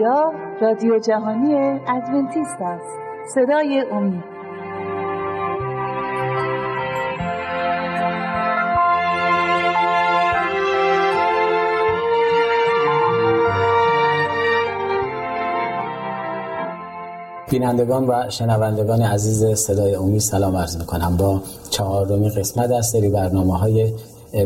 اینجا رادیو جهانی ادونتیست است. صدای امید. بینندگان و شنوندگان عزیز صدای امید سلام عرض می‌کنم. با چهارمین قسمت از سری برنامه های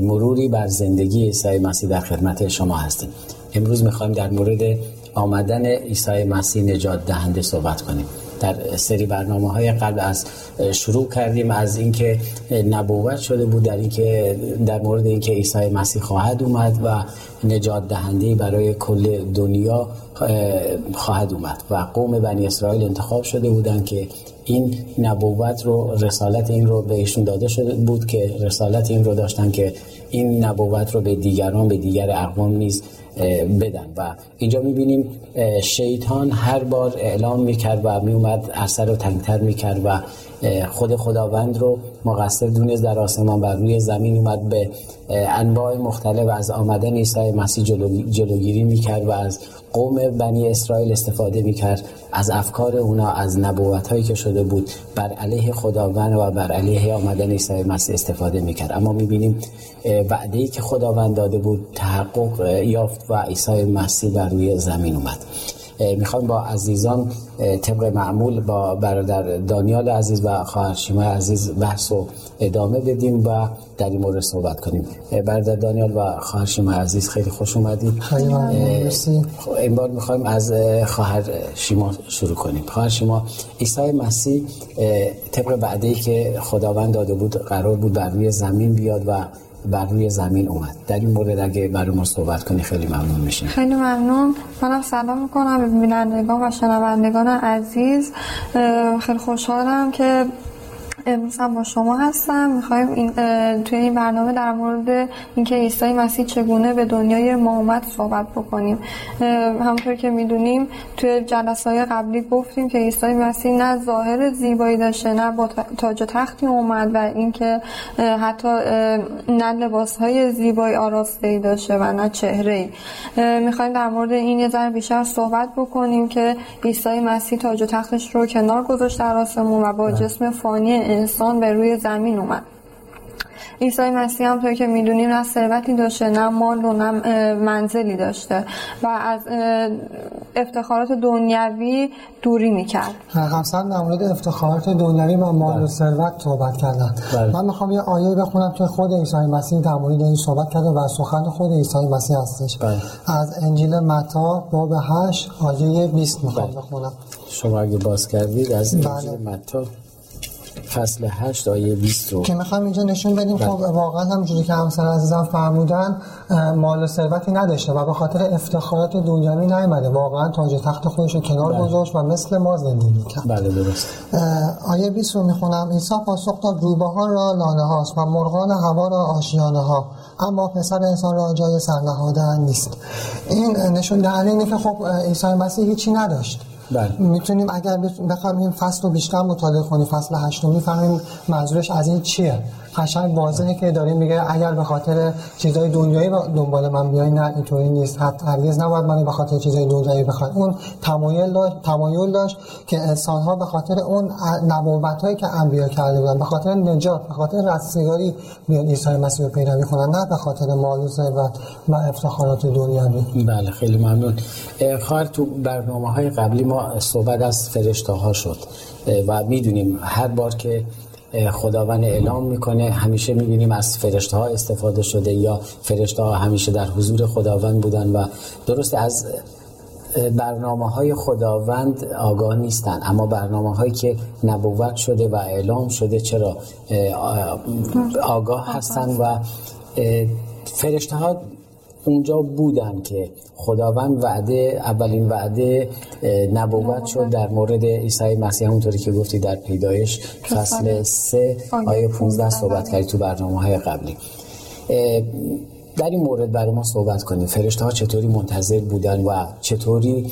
مروری بر زندگی عیسی مسیح در خدمت شما هستیم. امروز می‌خوایم در مورد آمدن عیسی مسیح نجات دهنده صحبت کنیم. در سری برنامه های قبل از شروع کردیم از اینکه نبوت شده بود در اینکه در مورد اینکه عیسی مسیح خواهد اومد و نجات دهنده برای کل دنیا خواهد اومد و قوم بنی اسرائیل انتخاب شده بودند که این نبوت رو رسالت این رو بهشون داده شده بود که رسالت این رو داشتن که این نبوت رو به دیگران به دیگر اقوام نیز بدن. و اینجا می‌بینیم شیطان هر بار اعلام می‌کرد و میومد اثر رو تنگتر می‌کرد و خود خداوند رو مقصر دونست در آسمان بر روی زمین اومد به انواع مختلف از آمدن عیسی مسیح جلوگیری می‌کرد و از قوم بنی اسرائیل استفاده می‌کرد. از افکار اونا از نبوت هایی که شده بود بر علیه خداوند و بر علیه آمدن عیسی مسیح استفاده می‌کرد. اما می‌بینیم وعده که خداوند داده بود تحقق یافت و عیسی مسیح بر روی زمین اومد. می‌خوام با عزیزان طبق معمول با برادر دانیال عزیز و خواهر شیما عزیز بحث و ادامه بدیم و در این مورد صحبت کنیم. برادر دانیال و خواهر شیما عزیز خیلی خوش اومدید. این بار می‌خوایم از خواهر شیما شروع کنیم. خواهر شیما عیسی مسیح طبق وعده ای که خداوند داده بود قرار بود بر روی زمین بیاد و بر روی زمین اومد. در این مورد اگه برای ما صحبت کنی خیلی ممنون میشیم خیلی ممنون. منم سلام می‌کنم بینندگان و شنوندگان عزیز. خیلی خوشحالم که امروز هم با شما هستم. می‌خوایم این توی این برنامه در مورد اینکه عیسی مسیح چگونه به دنیای ما اومد صحبت بکنیم. همونطور که می‌دونیم توی جلسه قبلی گفتیم که عیسی مسیح نه ظاهر زیبایی داشته نه با تاج و تختی اومد و اینکه حتی نه لباس های زیبایی آراسته ای داشته و نه چهره ای می‌خوایم در مورد این یه ذره بیشتر صحبت بکنیم که عیسی مسیح تاج و تختش رو کنار گذاشت در آسمون و با جسم فانی انسان به روی زمین اومد عیسی مسیح هم طور که می‌دونیم نه ثروتی داشته نه مال و نه منزلی داشته و از افتخارات دنیوی دوری می‌کرد همسر در مورد افتخارات دنیوی و مال و ثروت صحبت کردن بله. من می‌خوام یه آیه بخونم که خود عیسی مسیح در مورد این صحبت کرده و سخن خود عیسی مسیح هستش بله. از انجیل متا باب 8 آیه 20 می‌خوام بله. بخونم شما اگه باز کردید از انجیل بله. متا فصل 8 آیه 20 رو که می‌خوام اینجا نشون بدیم خب واقعا همونجوری که همسر عزیزم فرمودن مال و ثروتی نداشته و به خاطر افتخارات دنیوی نیامده واقعا تاج تخت خودش رو کنار بله. گذاشت و مثل ما زندگی کرد بله درست. آیه 20 رو می‌خونم. عیسی پاسخ داد روبهان را لانه هاست و مرغان هوا را آشیانه ها اما پسر انسان را جای سرنهادن نیست. این نشون دهنده اینه که خب عیسی مسیح هیچی نداشت. بله. می‌تونیم اگر بخوام این فصل رو بیشتر مطالعه کنیم فصل هشتم می‌فهمیم منظورش از این چیه قشنگ واضحه که داریم میگه اگر به خاطر چیزای دنیایی دنبال من بیای نه اینطوری نیست. حتی هرگز نباید من به خاطر چیزای دنیایی بخواد اون تمایل داشت تمایل داشت که انسان ها به خاطر اون نبوت هایی که انبیا کرده بودن به خاطر نجات به خاطر رستگاری بیان عیسی مسیح رو پیروی کنن نه به خاطر مال و ثروت و افتخارات دنیوی بله خیلی ممنون. خواهر تو برنامه های قبلی ما صحبت از فرشته ها شد و می‌دونیم هر بار که خداوند اعلام می‌کنه. همیشه می‌بینیم از فرشته ها استفاده شده یا فرشته ها همیشه در حضور خداوند بودن و درست از برنامه های خداوند آگاه نیستن. اما برنامه هایی که نبوت شده و اعلام شده چرا آگاه هستن و فرشته ها اونجا بودن که خداوند وعده اولین وعده نبوت شد در مورد عیسی مسیح اونطوری که گفتی در پیدایش فصل 3 آیه 15 صحبت کردی تو برنامه های قبلی در این مورد برای ما صحبت کنیم. فرشته ها چطوری منتظر بودن و چطوری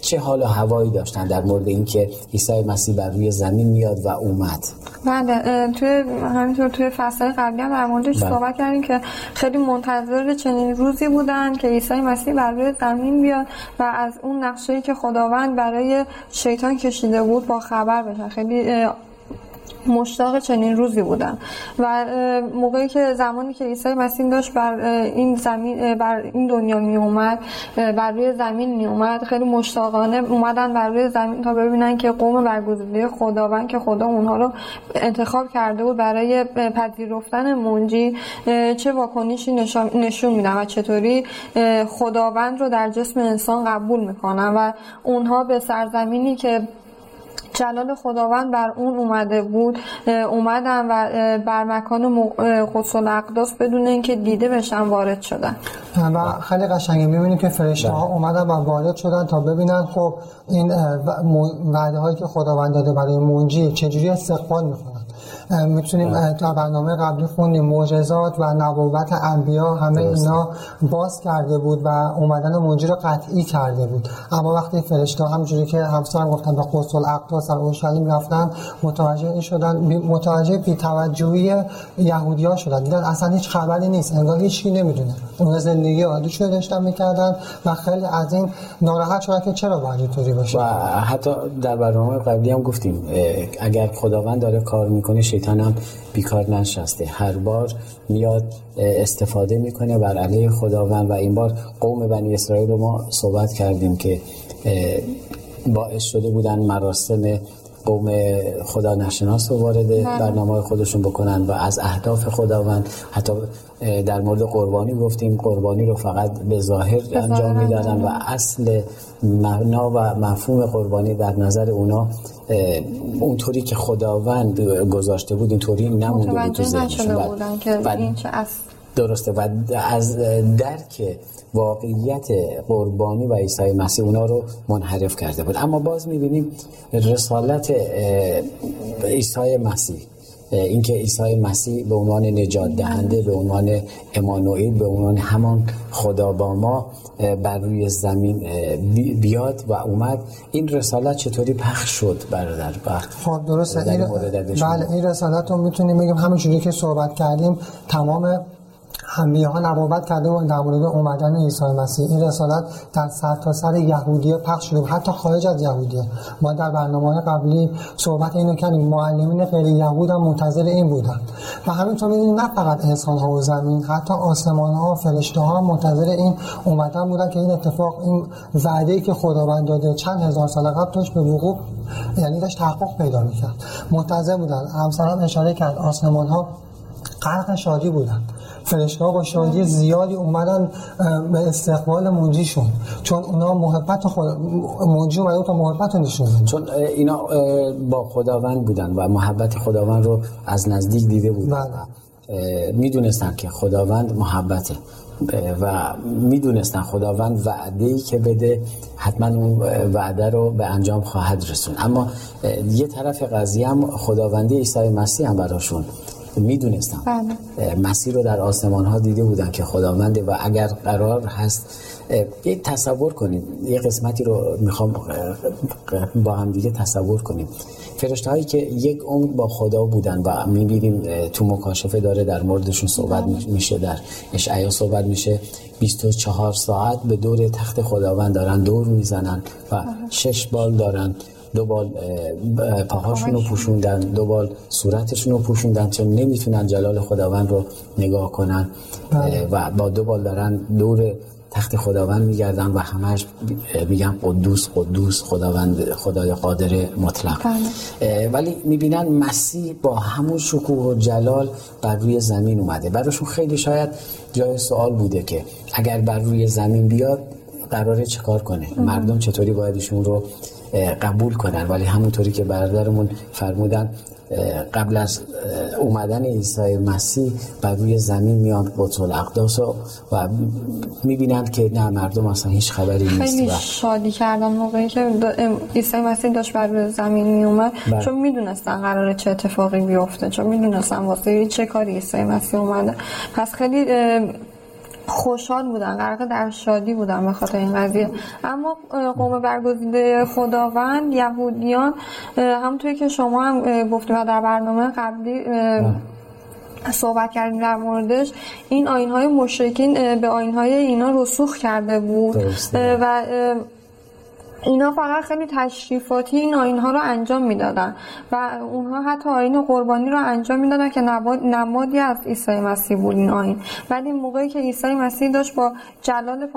چه حال و هوایی داشتن در مورد اینکه عیسی مسیح بر روی زمین میاد و اومد؟ بله توی همینطور توی فصل قبلی هم در موردش بله. صحبت کردیم که خیلی منتظر چنین روزی بودن که عیسی مسیح بر روی زمین بیاد و از اون نقشه که خداوند برای شیطان کشیده بود با خبر بشن. خیلی مشتاق چنین روزی بودم و موقعی که زمانی که عیسی مسیح داشت بر این زمین بر این دنیا می اومد بر روی زمین می اومد خیلی مشتاقانه اومدن بر روی زمین تا ببینن که قوم برگزیده خداوند که خدا اونها رو انتخاب کرده بود برای پذیرفتن منجی چه واکنشی نشون میدن و چطوری خداوند رو در جسم انسان قبول می‌کنن و اونها به سرزمینی که جلال خداوند بر اون اومده بود اومدن و بر مکان قدس الاقداس بدون اینکه دیده بشن وارد شدن و خیلی قشنگه می‌بینیم که فرشته ها. اومدن و وارد شدن تا ببینن خب این وعده هایی که خداوند داده برای منجی چجوری استقبال می‌کنن می‌تونیم. تا برنامه قبلی خوندیم. معجزات و نبوت انبیا همه اینا باز کرده بود و اومدن منجی رو قطعی کرده بود. اما وقتی فرشته همجوری که همسرم گفتن به قدس الاقداس در اورشلیم رفتن متوجه این شدن متوجه بی توجهی یهودیا شدن. دیدن اصلا هیچ خبری نیست. انگار هیچی نمی‌دونه. اون زندگی عادی شده داشتن می‌کردن و خیلی از این ناراحت شدن که چرا باید اینطوری باشه. و حتی در برنامه قبلی هم گفتیم اگر خداوند داره کار می‌کنه شیطان هم بیکار نشسته هر بار میاد استفاده می‌کنه بر علیه خداوند و این بار قوم بنی اسرائیل رو ما صحبت کردیم که باعث شده بودن مراسم قوم خدا نشناس رو وارد بله. برنامه خودشون بکنن و از اهداف خداوند حتی در مورد قربانی گفتیم قربانی رو فقط به ظاهر انجام می‌دادن و اصل معنا و مفهوم قربانی در نظر اونا اونطوری که خداوند گذاشته بود اینطوری نمونده بود تو ذهنشون. که این چه درسته. و از درک واقعیت قربانی و عیسی مسیح اونا رو منحرف کرده بود. اما باز می‌بینیم رسالت عیسی مسیح اینکه عیسی مسیح به عنوان نجات دهنده به عنوان امانوئیل به عنوان همان خدا با ما بر روی زمین بیاد و اومد. این رسالت چطوری پخش شد برادر؟ خب درسته. این بله این رسالت رو می‌تونیم بگیم همونجوری که صحبت کردیم تمام انبیاء ها نبوت کرده و در مورد اومدن عیسی مسیح. این رسالت در سرتاسر سر یهودیه پخش شده حتی خارج از یهودیه. ما در برنامه قبلی صحبت اینو کردیم. معلمین غیر یهود هم منتظر این بودن. و همینطور می‌بینیم نه فقط انسان ها و زمین حتی آسمان ها فرشته ها منتظر این اومدن بودن که این اتفاق این وعده که خداوند داده چند هزار سال قبل توش به وقوع یعنی داشت تحقق پیدا می‌کرد. منتظر بودن. همسران اشاره کرد آسمان ها غرق شادی بودن. فرشته با شادی زیادی اومدن به استقبال منجیشون چون اونا محبت خود منجی اومده تا محبت نشون چون اینا با خداوند بودن و محبت خداوند رو از نزدیک دیده بودن بله. می‌دونستن که خداوند محبته. و می‌دونستن خداوند وعده ای که بده حتما اون وعده رو به انجام خواهد رسون اما یه طرف قضیه هم خداوندی عیسی مسیح هم براشون می‌دونستم بله. مسیر رو در آسمان ها دیده بودن که خداونده و اگر قرار هست یک تصور کنیم یه قسمتی رو می‌خوام با هم دیگه تصور کنیم فرشته هایی که یک عمر با خدا بودن و می‌بینیم تو مکاشفه داره در موردشون صحبت بله. میشه در اشعیا صحبت میشه 24 ساعت به دور تخت خداوند دارن دور می‌زنن و بله. شش بال دارن دو بال پاهاشون رو پوشوندن دو بال صورتشون رو پوشوندن چون نمی‌تونن جلال خداوند رو نگاه کنن. بله. و با دو بال دارن دور تخت خداوند میگردن و همش میگن قدوس قدوس خداوند خدای قادر مطلق. بله. ولی می‌بینن مسیح با همون شکوه و جلال بر روی زمین اومده. براشون خیلی شاید جای سوال بوده که اگر بر روی زمین بیاد قراره چکار کنه؟ مردم چطوری باید ایشون رو قبول کنن. ولی همونطوری که برادرمون فرمودن قبل از اومدن عیسی مسیح بر روی زمین میان قدس الاقداس و, و می‌بینند که نه مردم اصلا هیچ خبری نیست. خیلی شادی کردن موقعی که عیسی مسیح داشت بر روی زمین میومد بله. چون می‌دونستن قراره چه اتفاقی بیفته چون می‌دونستن واسه چه کاری عیسی مسیح اومده. پس خیلی خوشحال بودن قرار در شادی بودن به خاطر این قضیه. اما قوم برگزیده خداوند یهودیان همونطوری که شما هم گفتیم و در برنامه قبلی صحبت کردیم در موردش این آین های مشرکین به آین های اینا رسوخ کرده بود. و اینا فقط خیلی تشریفاتی این آینها رو انجام می‌دادن. و اونها حتی آین قربانی رو انجام می‌دادن که نمادی از عیسی مسیح بود این آین ولی موقعی که عیسی مسیح داشت با جلال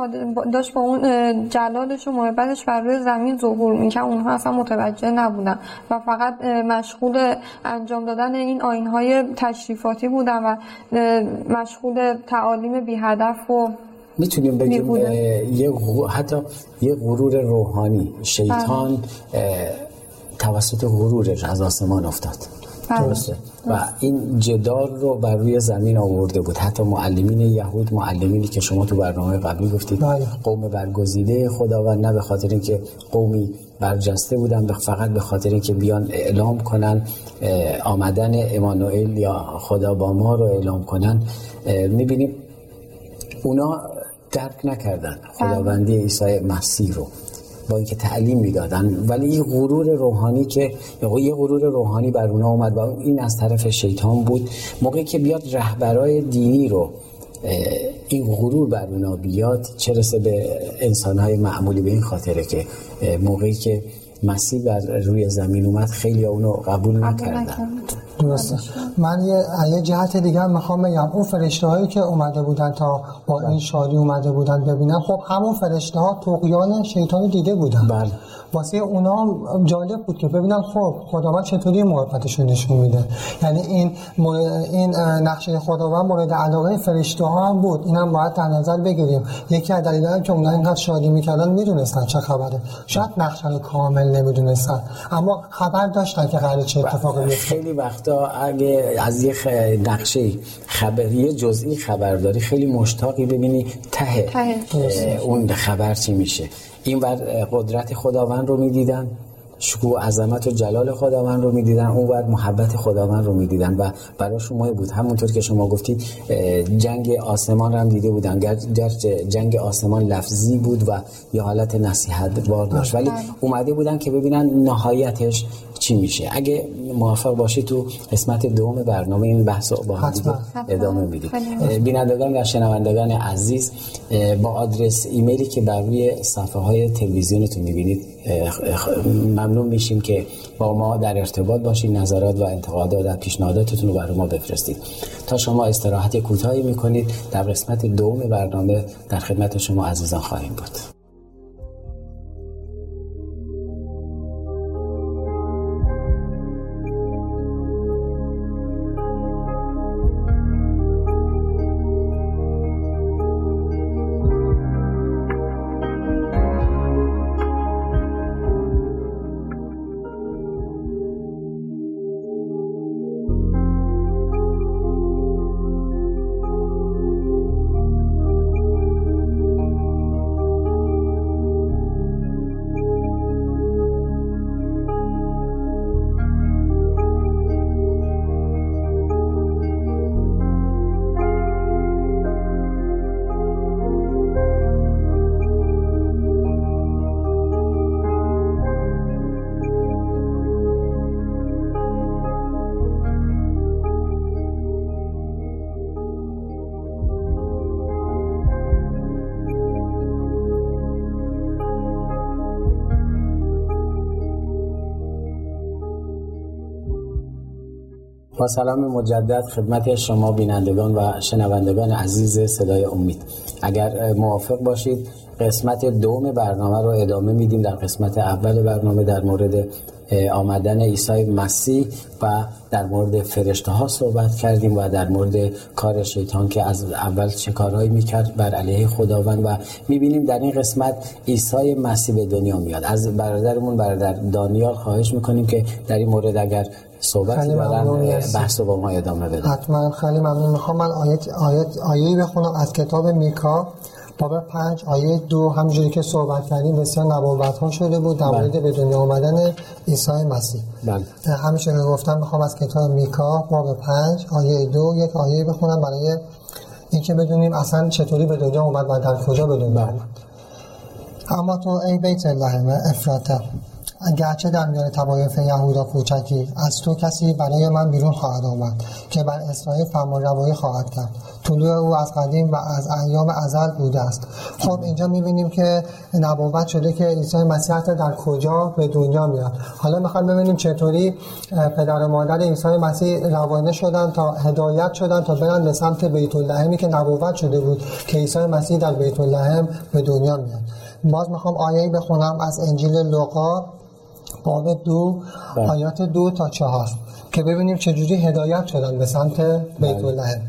داشت با اون جلالش و محبتش بر روی زمین ظهور می‌کرد. اونها اصلا متوجه نبودن و فقط مشغول انجام دادن این آینهای تشریفاتی بودن و مشغول تعالیم بی هدف و می‌تونیم بگیم یه حتی یه غرور روحانی شیطان. توسط غرورش از آسمان افتاد. درسته و این جدال رو بر روی زمین آورده بود حتی معلمین یهود معلمینی که شما تو برنامه قبلی گفتید بله. قوم برگزیده خداوند نه به خاطر اینکه قومی برجسته بودن فقط به خاطر اینکه بیان اعلام کنن آمدن امانوئل یا خدا با ما رو اعلام کنن می‌بینیم اونا درک نکردن. خداوندی عیسی مسیح رو با اینکه تعلیم می‌دادن ولی این غرور روحانی که یه غرور روحانی بر اونا اومد و این از طرف شیطان بود موقعی که بیاد رهبرای دینی رو این غرور بر اونا بیاد چه رسه به انسانهای معمولی به این خاطره که موقعی که مسیح بر روی زمین اومد خیلی اونو قبول نکردن. درسته. من یه, یه جهت دیگه هم می‌خوام بگم. اون فرشته هایی که اومده بودن تا با این شادی اومده بودن ببینن خب همون فرشته ها تقیان شیطان دیده بودن. بله. واسه اونا جالب بود که ببینن خب خداوند چطوری محبتش نشون میده. یعنی این این نقشه خداوند مورد علاقه فرشته ها هم بود. اینم باید در نظر بگیریم. یکی از دلایلی که اونا اینقدر شادی می‌کردن می‌دونستن چه خبره. شاید نقشه کامل نمی‌دونستن. اما خبر داشتن که قرار چه اتفاقی بیفته. خیلی وقتا اگه از یه نقشه خبری جزئی خبرداری خیلی مشتاقی ببینی ته, ته. اون خبر چی میشه این بر قدرت خداوند رو می‌دیدن شکوه عظمت و جلال خداوند رو می‌دیدن. اون بر محبت خداوند رو می‌دیدن و براشون مهم بود. همونطور که شما گفتید جنگ آسمان رو هم دیده بودن. گر جنگ آسمان لفظی بود و یه حالت نصیحت بار داشت ولی اومده بودن که ببینن نهایتش چی میشه. اگه موافق باشی تو قسمت دوم برنامه این بحث رو با هم ادامه میدیم بینندگان و شنوندگان عزیز با آدرس ایمیلی که بر روی صفحه های تلویزیونتون می‌بینید ممنون میشیم که با ما در ارتباط باشید نظرات و انتقادات و پیشنهاداتتون رو برای ما بفرستید. تا شما استراحت کوتاهی می‌کنید در قسمت دوم برنامه در خدمت شما عزیزان خواهیم بود. سلام مجدد خدمت شما بینندگان و شنوندگان عزیز صدای امید. اگر موافق باشید قسمت دوم برنامه رو ادامه میدیم در قسمت اول برنامه در مورد آمدن عیسی مسیح و در مورد فرشته ها صحبت کردیم و در مورد کار شیطان که از اول چه کارهایی می‌کرد بر علیه خداوند و می‌بینیم در این قسمت عیسی مسیح به دنیا میاد. از برادرمون برادر دانیال خواهش می‌کنیم که در این مورد اگر اه، مرسی. بحث با ما ادامه بدن حتما خیلی ممنون. می‌خوام من آیت آیت آیه‌ای بخونم. از کتاب میکا باب پنج آیه دو. همونجوری که صحبت کردیم بسیار نبوت ها شده بود در مورد به دنیا آمدن عیسی مسیح. بله. همیشه گفتم می‌خوام از کتاب میکا باب پنج آیه دو یک آیه بخونم برای اینکه بدونیم اصلا چطوری به دنیا اومد و در کجا به دنیا اومد. اما تو ای بیت لحم افراتا گرچه در میان طوایف یهودا کوچکی از تو کسی برای من بیرون خواهد آمد که بر اسرائیل فرمان روایی خواهد کرد. طلوع او از قدیم و از ایام ازل بوده است. خب اینجا می‌بینیم که نبوت شده که عیسی مسیح در کجا به دنیا میاد. حالا می‌خوایم ببینیم چطوری پدر و مادر عیسی مسیح روانه شدن تا هدایت شدن تا برن به سمت بیت اللحمی که نبوت شده بود که عیسی مسیح در بیت اللحم به دنیا میاد. باز می‌خوام آیه‌ای بخونم از انجیل لوقا باب دو بله. آیات دو تا چهار که ببینیم چجوری هدایت شدن به سمت بیت اللحم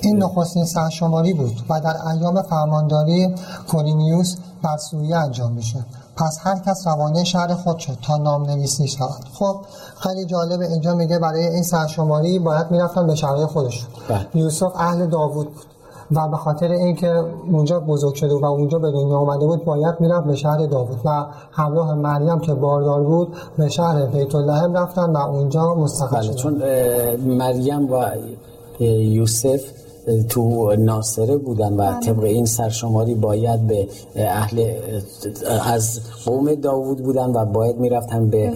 این نخستین سرشماری بود و در ایام فرمانداری کورینیوس بر سوریه انجام میشه. پس هر کس روانه شهر خود شد تا نام نویسی شود. خب خیلی جالبه اینجا میگه برای این سرشماری باید می‌رفتن به شهرهای خودشون. بله. یوسف اهل داوود بود. و به خاطر اینکه اونجا بزرگ شده و اونجا به دنیا آمده بود باید می‌رفت به شهر داوود و همراه مریم که باردار بود به شهر بیت اللحم رفتن و اونجا مستقر بله چون مریم و یوسف تو ناصره بودن و طبق این سرشماری باید به اه، اهل اه، از قوم داوود بودن و باید می‌رفتن به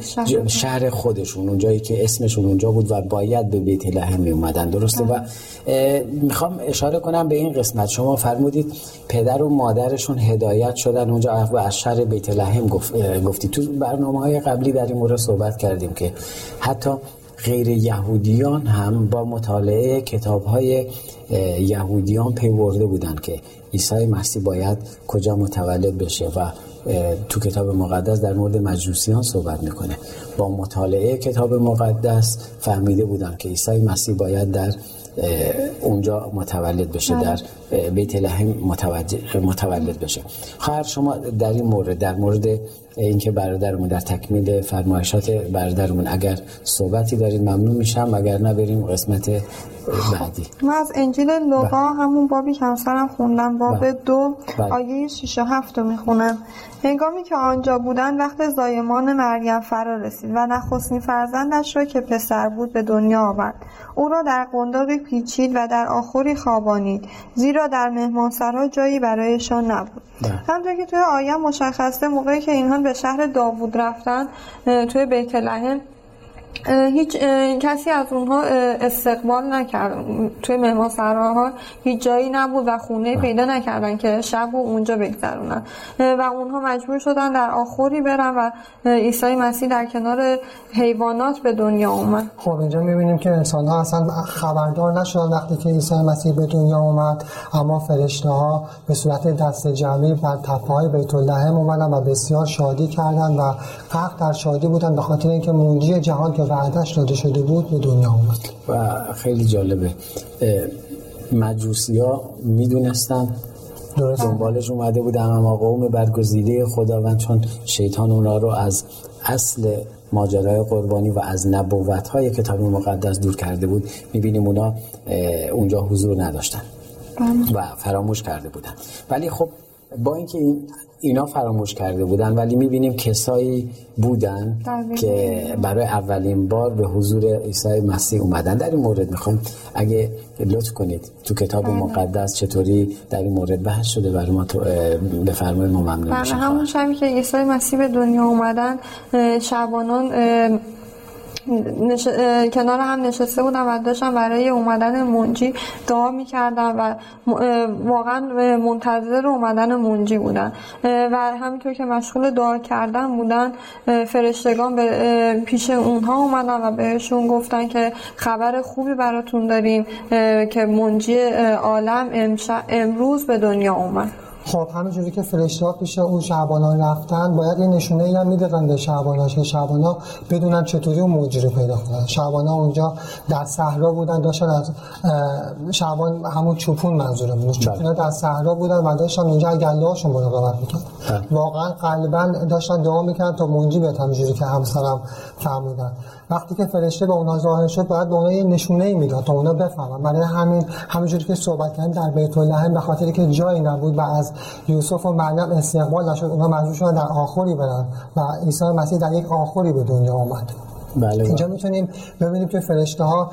شهر خودشون. اونجایی که اسمشون اونجا بود و باید به بیت لحم می اومدن درسته؟ و اه، می‌خوام اشاره کنم به این قسمت. شما فرمودید پدر و مادرشون هدایت شدن. اونجا و از شهر بیت لحم گفتی. تو برنامه های قبلی در این مورد صحبت کردیم که حتی غیر یهودیان هم با مطالعه کتاب های یهودیان پیورده بودن که عیسی مسیح باید کجا متولد بشه و تو کتاب مقدس در مورد مجوسیان صحبت می‌کنه. با مطالعه کتاب مقدس فهمیده بودن که عیسی مسیح باید در اونجا متولد بشه در اه، بیت لحم متوجه- متولد بشه. خواهر شما در این مورد در مورد اینکه برادرمون در تکمیل فرمایشات برادرمون اگر صحبتی دارید ممنون میشم. اگر نه بریم قسمت بعدی. من از انجیل لوقا همون بابی که همسرم خوندم باب بله. دو بله. آیه 6 و 7 رو می‌خونم. هنگامی که آنجا بودن وقت زایمان مریم فرا رسید و نخستین فرزندش را که پسر بود به دنیا آورد. او را در قنداقی پیچید و در آخری خوابانید زیرا در مهمانسرا جایی برایشان نبود. همونطور که توی آیه مشخصه موقعی که اینها به شهر داوود رفتن توی بیت لحم هیچ کسی از اونها استقبال نکرد. توی مهمان سراها هیچ جایی نبود و خونه پیدا نکردن که شب و اونجا بگذرونن. و اونها مجبور شدن در آخوری برن و عیسی مسیح در کنار حیوانات به دنیا اومد. خب اینجا می‌بینیم که انسان ها اصلا خبردار نشدن وقتی که عیسی مسیح به دنیا اومد. اما فرشته ها به صورت دست جمعی بر تپه های بیت اللحم اومدن و بسیار شادی کردن و غرق در شادی بودن به خاطر اینکه منجی جهان که وعدش داده شده بود به دنیا اومد و خیلی جالبه. مجوسی ها می‌دونستن. درست. دنبالش اومده بودن اما قوم برگزیده خداوند چون شیطان اونا رو از اصل ماجرای قربانی و از نبوت های کتاب مقدس دور کرده بود. می‌بینیم اونا اونجا حضور نداشتن و فراموش کرده بودن. ولی خب با اینکه این اینا فراموش کرده بودن ولی می‌بینیم کسایی بودن که برای اولین بار به حضور عیسی مسیح اومدن. در این مورد می‌خوام اگه لطف کنید تو کتاب مقدس چطوری در این مورد بحث شده برای ما تو بفرمایید ما ممنون بله همون شبی که عیسی مسیح به دنیا اومدن شبانان نش... کنار هم نشسته بودن و داشتن برای اومدن منجی دعا می‌کردن و واقعا منتظر اومدن منجی بودن. و همینطور که مشغول دعا کردن بودن فرشتگان به پیش اونها اومدن و بهشون گفتن که خبر خوبی براتون داریم که منجی عالم امش- امروز به دنیا اومد. خب همینجوری که فرشته ها پیش اون شعبانان رفتن باید یه نشونه ای هم می‌دادن به شعبانا که شعبانا بدونن چطوری اون موجی رو پیدا کنن. شعبانا اونجا در صحرا بودن داشتن از شعبان همون چوپون منظورم بود. چوپونا در صحرا بودن و داشتن اونجا از گله هاشون مراقبت می‌کرد واقعا قلبا داشتن دعا می‌کردن تا منجی بیاد همینجوری که همسرم فرمودن. وقتی که فرشته به اونا ظاهر شد باید به اونا یه نشونه ای می‌داد تا اونا بفهمن. برای همین همونجوری که صحبت کردیم در بیت لحم به خاطر که جایی نبود و از یوسف و مریم استقبال نشد اونا مجبور شدن در آخری برن و عیسی مسیح در یک آخری به دنیا آمد. بله. اینجا می‌تونیم ببینیم که فرشته ها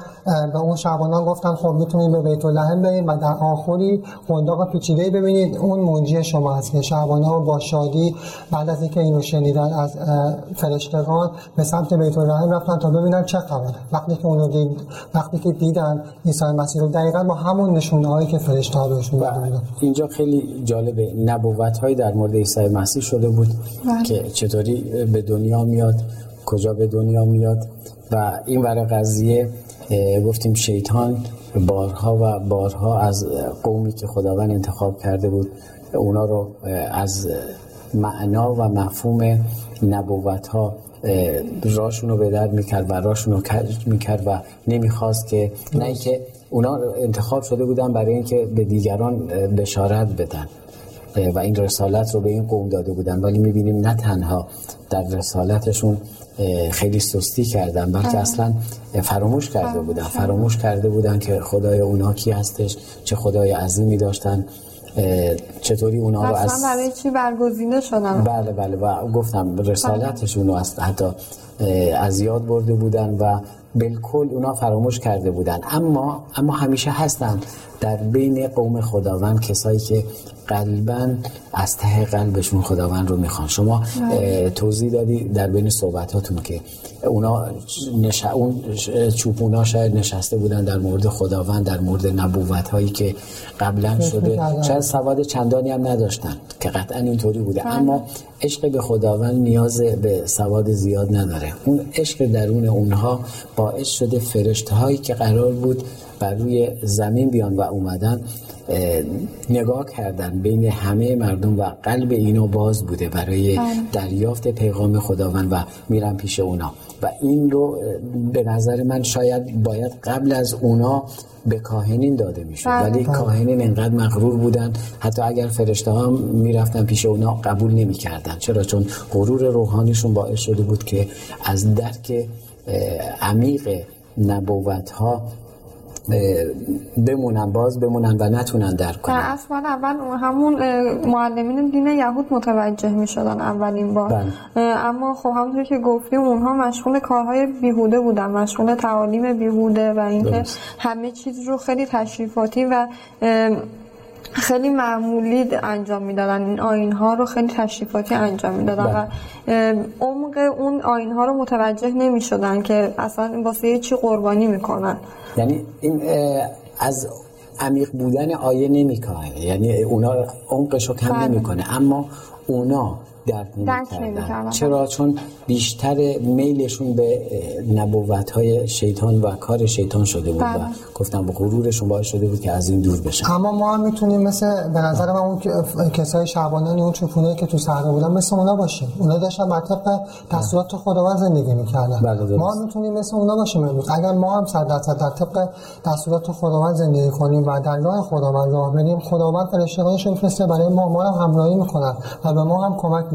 به اون شعبانان گفتن خب می‌تونیم به بیت لحم بریم و در آخری قنداق پیچیده ببینید. اون منجی شما هست که شعبانان با شادی بعد از اینکه اینو شنیدن از فرشتگان به سمت بیت لحم رفتن تا ببینن چه خبره. وقتی که اونو دید وقتی که دیدن عیسی مسیح رو دقیقا با همون نشونه هایی که فرشته ها بهشون داده بودن اینجا خیلی جالبه نبوت هایی در مورد عیسی مسیح شده بود که چطوری به دنیا میاد. کجا به دنیا میاد. و این ور قضیه گفتیم شیطان بارها و بارها از قومی که خداوند انتخاب کرده بود اونا رو از معنا و مفهوم نبوت ها راشون رو به در می‌کرد و راشون رو کج می‌کرد و نمی‌خواست که نه که اونا انتخاب شده بودن برای اینکه به دیگران بشارت بدن. و این رسالت رو به این قوم داده بودن. ولی می‌بینیم نه تنها در رسالتشون خیلی سستی کردن بلکه اصلا فراموش کرده بودن فراموش کرده بودن که خدای اونا کی هستش چه خدای عظیمی داشتن چطوری اونا رو از برای چی برگزیده شدن؟ بله بله و گفتم رسالتشون رو حتی از یاد برده بودن و بالکل اونا فراموش کرده بودن. اما اما همیشه هستن در بین قوم خداوند کسایی که قلبا از ته قلبشون خداوند رو می‌خوان. شما توضیح دادی در بین صحبتاتون که اونا نش... اون چوپونا شاید نشسته بودن در مورد خداوند در مورد نبوت هایی که قبلا شده. شاید سواد چندانی هم نداشتن که قطعا اینطوری بوده. اما عشق به خداوند نیاز به سواد زیاد نداره. اون عشق درون اونها باعث شده فرشته هایی که قرار بود بر روی زمین بیان و اومدن نگاه کردن بین همه مردم و قلب اینو باز بوده برای بله. دریافت پیغام خداوند و میرن پیش اونا. و این رو به نظر من شاید باید قبل از اونا به کاهنین داده می‌شد. بله. ولی کاهنین انقدر مغرور بودن حتی اگر فرشته ها می‌رفتن پیش اونا قبول نمی‌کردن. چرا؟ چون غرور روحانیشون باعث شده بود که از درک عمیق نبوت ها بمونن باز بمونن و نتونن درک کنن. اصلا اول همون معلمین دین یهود متوجه می شدن اولین بار. بله. اما خب همونطور که گفتیم اونها مشغول کارهای بیهوده بودن مشغول تعالیم بیهوده و اینکه همه چیز رو خیلی تشریفاتی و خیلی معمولی انجام می‌دادن این آین ها رو خیلی تشریفاتی انجام می‌دادن و بله. عمق اون آین ها رو متوجه نمی شدن که اصلا واسه چی قربانی می‌کنن یعنی این از عمیق بودن آیه نمی‌کنه یعنی اونا عمقش رو کم بله. نمی‌کنه اما اونا درک نمی‌کردن چرا؟ چون بیشتر میلشون به نبوت های شیطان و کار شیطان شده بود و بله. گفتم با غرورشون باعث شده بود که از این دور بشن. اما ما هم می‌تونیم مثل به نظر من اون کسای شعبانان اون چوپونه که تو صحرا بودن مثل اونا باشیم. اونا داشتن بر طبق دستورات خداوند زندگی می‌کردن. بله ما می‌تونیم مثل اونا باشیم امروز. اگر ما هم صد درصد در طبق دستورات خداوند زندگی کنیم و در راه خداوند راه بریم خداوند فرشتگانش میفرسته برای ما ما هم همراهی می‌کنن و به ما هم کمک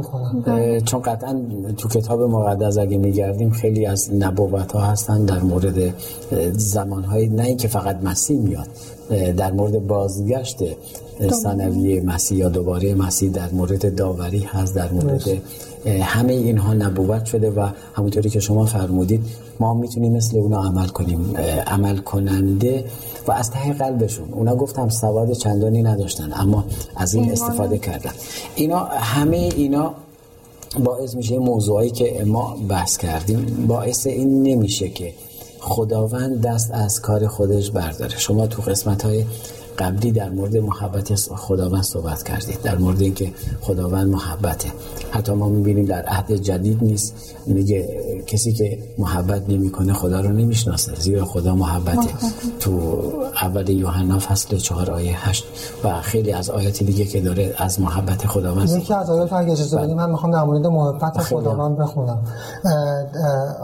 بله. چون قطعا تو کتاب مقدس اگه میگردیم خیلی از نبوت ها هستن در مورد زمان های نه اینکه فقط مسیح میاد در مورد بازگشت ثانوی مسیح یا دوباره مسیح در مورد داوری هست در مورد همه اینها نبوت شده و همونطوری که شما فرمودید ما می‌تونیم مثل اونا عمل کنیم عمل کننده و از ته قلبشون. اونا گفتم سواد چندانی نداشتن اما از این استفاده کردن. اینا همه اینا باعث میشه موضوعی که ما بحث کردیم باعث این نمیشه که خداوند دست از کار خودش برداره. شما تو قسمت های قبلی در مورد محبت خداوند صحبت کردید. در مورد اینکه خداوند محبته. حتی ما می‌بینیم در عهد جدید نیست. میگه کسی که محبت نمی‌کنه خدا رو نمی‌شناسه. زیرا خدا محبته. تو اول یوحنا فصل چهار آیه هشت. و خیلی از آیات دیگه که داره از محبت خداوند یکی از آیات اگه اجازه بدید من می‌خوام در مورد محبت خداوند بخونم.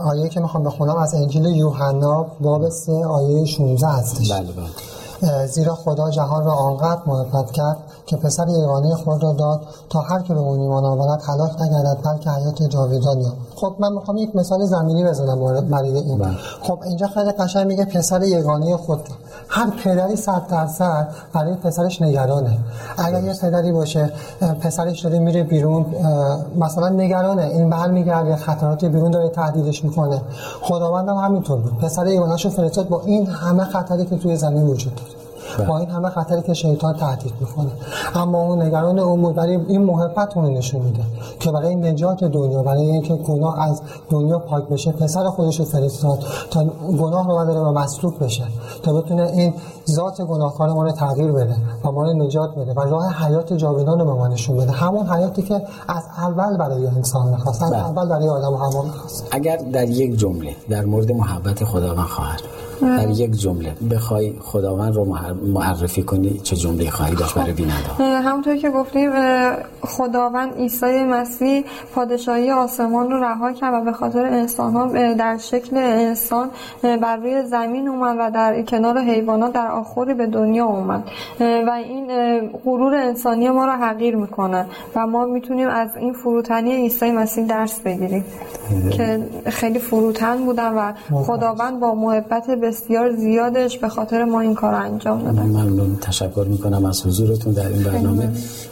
آیه که می‌خوام بخونم از انجیل یوحنا باب 3 آیه 16 هستش. بله بله. زیرا خدا جهان را آنقدر محبت کرد که پسر یگانه خود را داد تا هر که به اون ایمان آورد هلاک نگردد بلکه حیات جاویدان یابد خب من می‌خوام یک مثال زمینی بزنم برای این. بله. خب اینجا خیلی قشنگ میگه پسر یگانه خود. هر پدری صد درصد برای پسرش نگرانه. اگر یه پدری باشه پسرش داره میره بیرون مثلا نگرانه. این برمیگرده خطرات بیرون داره تهدیدش می‌کنه. خداوند هم همینطور بود. پسر یگانه‌شو فرستاد. با این همه خطری که توی زمین وجود داره. با این همه خطری که شیطان تهدید می‌کنه. اما اون نگران اون بود برای این محبت اون نشون میده که برای نجات دنیا برای اینکه گناه از دنیا پاک بشه پسر خودش رو فرستاد تا گناه رو برداره و مسلوب بشه تا بتونه این ذات گناهکار ما رو تغییر بده و ما رو نجات بده و راه حیات جاودان به ما نشون بده. همون حیاتی که از اول برای انسان می‌خواست از بله. اول برای آدم هوا می‌خواست. اگر در یک جمله در مورد محبت خداوند خواهر در یک جمله بخوای خداوند رو معرفی کنی چه جمله خواهی داشت برای بیننده اه، همونطور که گفتیم خداوند عیسی مسیح پادشاهی آسمان رو رها کرد و به خاطر انسان ها در شکل انسان بر روی زمین اومد و در کنار حیوانات در آخری به دنیا اومد. و این غرور انسانی ما رو حقیر می‌کنه و ما می‌تونیم از این فروتنی عیسی مسیح درس بگیریم که خیلی فروتن بودن و خداوند با محبت بسیار زیادش به خاطر ما این کار انجام دادن ممنون. تشکر می‌کنم از حضورتون در این برنامه.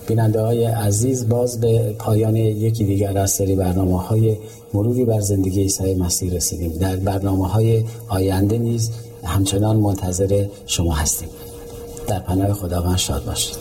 بیننده های عزیز باز به پایان یکی دیگر از سری برنامه های مروری بر زندگی عیسی مسیح رسیدیم. در برنامه های آینده نیز همچنان منتظر شما هستیم. در پناه خداوند شاد باشید.